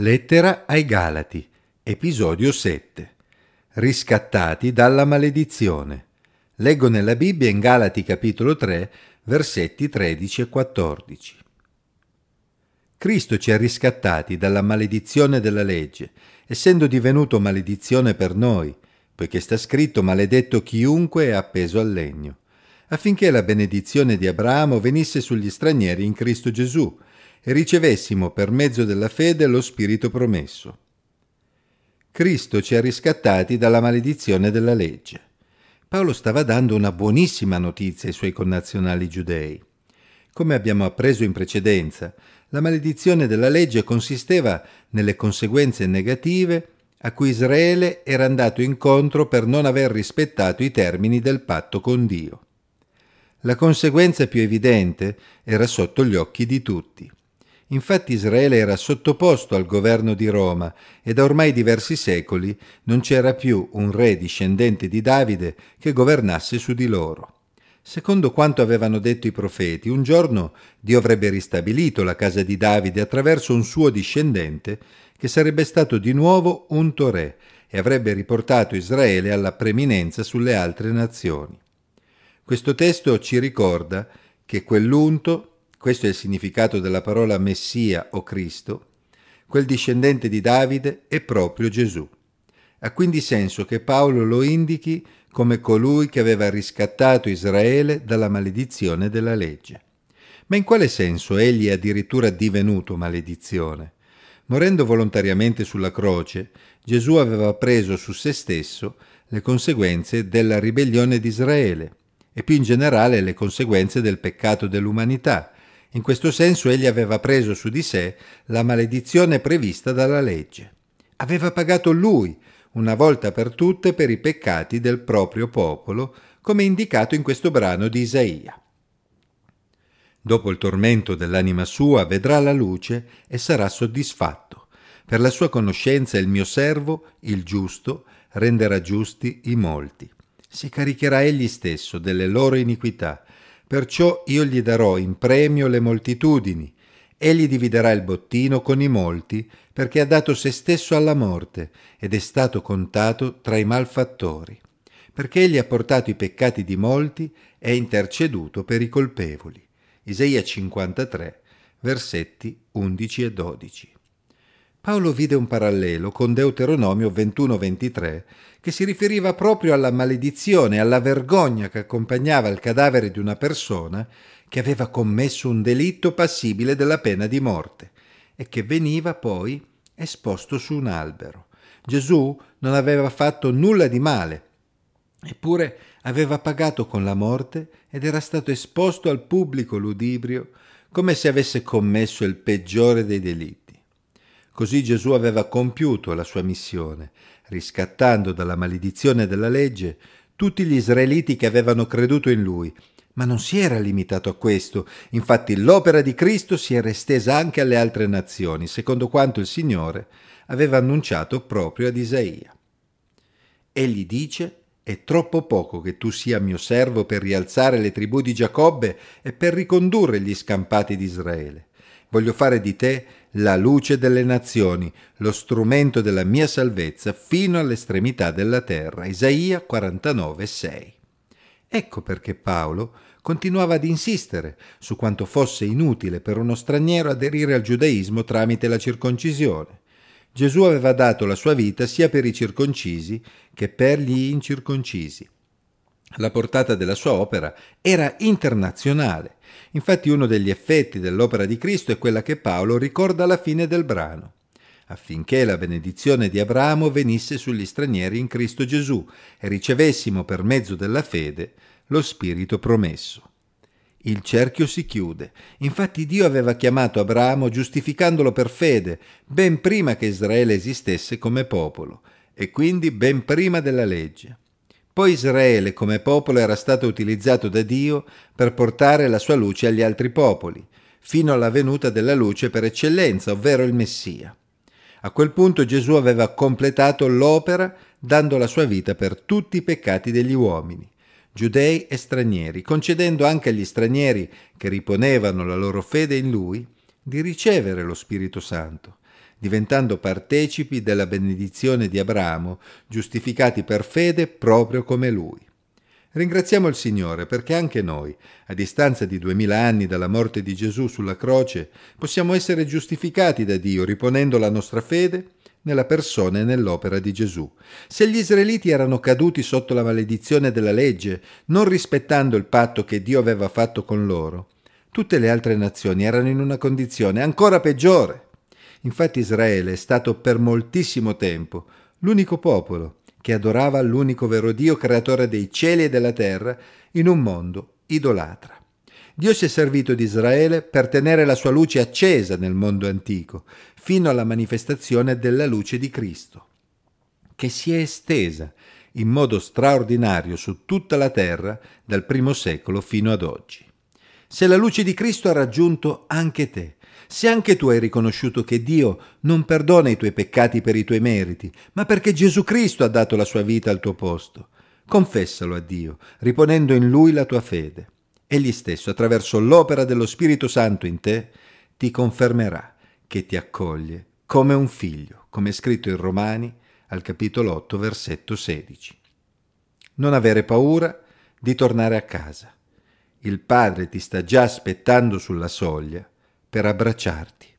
Lettera ai Galati, episodio 7. Riscattati dalla maledizione. Leggo nella Bibbia in Galati capitolo 3, versetti 13 e 14. Cristo ci ha riscattati dalla maledizione della legge, essendo divenuto maledizione per noi, poiché sta scritto maledetto chiunque è appeso al legno, affinché la benedizione di Abramo venisse sugli stranieri in Cristo Gesù, ricevessimo per mezzo della fede lo Spirito promesso. Cristo ci ha riscattati dalla maledizione della legge. Paolo stava dando una buonissima notizia ai suoi connazionali giudei. Come abbiamo appreso in precedenza, la maledizione della legge consisteva nelle conseguenze negative a cui Israele era andato incontro per non aver rispettato i termini del patto con Dio. La conseguenza più evidente era sotto gli occhi di tutti. Infatti Israele era sottoposto al governo di Roma e da ormai diversi secoli non c'era più un re discendente di Davide che governasse su di loro. Secondo quanto avevano detto i profeti, un giorno Dio avrebbe ristabilito la casa di Davide attraverso un suo discendente che sarebbe stato di nuovo unto re e avrebbe riportato Israele alla preminenza sulle altre nazioni. Questo testo ci ricorda che quell'unto questo è il significato della parola Messia o Cristo, quel discendente di Davide è proprio Gesù. Ha quindi senso che Paolo lo indichi come colui che aveva riscattato Israele dalla maledizione della legge. Ma in quale senso egli è addirittura divenuto maledizione? Morendo volontariamente sulla croce, Gesù aveva preso su se stesso le conseguenze della ribellione di Israele e più in generale le conseguenze del peccato dell'umanità, in questo senso egli aveva preso su di sé la maledizione prevista dalla legge. Aveva pagato lui, una volta per tutte, per i peccati del proprio popolo, come indicato in questo brano di Isaia. Dopo il tormento dell'anima sua vedrà la luce e sarà soddisfatto. Per la sua conoscenza il mio servo, il giusto, renderà giusti i molti. Si caricherà egli stesso delle loro iniquità Perciò io gli darò in premio le moltitudini, egli dividerà il bottino con i molti, perché ha dato se stesso alla morte ed è stato contato tra i malfattori, perché egli ha portato i peccati di molti e interceduto per i colpevoli. Isaia 53, versetti 11 e 12. Paolo vide un parallelo con Deuteronomio 21-23 che si riferiva proprio alla maledizione, alla vergogna che accompagnava il cadavere di una persona che aveva commesso un delitto passibile della pena di morte e che veniva poi esposto su un albero. Gesù non aveva fatto nulla di male, eppure aveva pagato con la morte ed era stato esposto al pubblico ludibrio come se avesse commesso il peggiore dei delitti. Così Gesù aveva compiuto la sua missione, riscattando dalla maledizione della legge tutti gli israeliti che avevano creduto in lui. Ma non si era limitato a questo, infatti l'opera di Cristo si era estesa anche alle altre nazioni, secondo quanto il Signore aveva annunciato proprio ad Isaia. Egli dice, è troppo poco che tu sia mio servo per rialzare le tribù di Giacobbe e per ricondurre gli scampati di Israele. Voglio fare di te la luce delle nazioni, lo strumento della mia salvezza fino all'estremità della terra. Isaia 49, 6. Ecco perché Paolo continuava ad insistere su quanto fosse inutile per uno straniero aderire al giudaismo tramite la circoncisione. Gesù aveva dato la sua vita sia per i circoncisi che per gli incirconcisi. La portata della sua opera era internazionale. Infatti uno degli effetti dell'opera di Cristo è quella che Paolo ricorda alla fine del brano affinché la benedizione di Abramo venisse sugli stranieri in Cristo Gesù e ricevessimo per mezzo della fede lo Spirito promesso. Il cerchio si chiude. Infatti Dio aveva chiamato Abramo giustificandolo per fede, ben prima che Israele esistesse come popolo, e quindi ben prima della legge. Poi Israele come popolo era stato utilizzato da Dio per portare la sua luce agli altri popoli, fino alla venuta della luce per eccellenza, ovvero il Messia. A quel punto Gesù aveva completato l'opera dando la sua vita per tutti i peccati degli uomini, giudei e stranieri, concedendo anche agli stranieri che riponevano la loro fede in lui di ricevere lo Spirito Santo. Diventando partecipi della benedizione di Abramo, giustificati per fede proprio come lui. Ringraziamo il Signore perché anche noi, a distanza di duemila anni dalla morte di Gesù sulla croce, possiamo essere giustificati da Dio riponendo la nostra fede nella persona e nell'opera di Gesù. Se gli israeliti erano caduti sotto la maledizione della legge, non rispettando il patto che Dio aveva fatto con loro, tutte le altre nazioni erano in una condizione ancora peggiore. Infatti Israele è stato per moltissimo tempo l'unico popolo che adorava l'unico vero Dio creatore dei cieli e della terra in un mondo idolatra. Dio si è servito di Israele per tenere la sua luce accesa nel mondo antico, fino alla manifestazione della luce di Cristo, che si è estesa in modo straordinario su tutta la terra dal primo secolo fino ad oggi. Se la luce di Cristo ha raggiunto anche te, se anche tu hai riconosciuto che Dio non perdona i tuoi peccati per i tuoi meriti, ma perché Gesù Cristo ha dato la sua vita al tuo posto, confessalo a Dio, riponendo in Lui la tua fede. Egli stesso, attraverso l'opera dello Spirito Santo in te, ti confermerà che ti accoglie come un figlio, come è scritto in Romani al capitolo 8, versetto 16. Non avere paura di tornare a casa. Il Padre ti sta già aspettando sulla soglia per abbracciarti.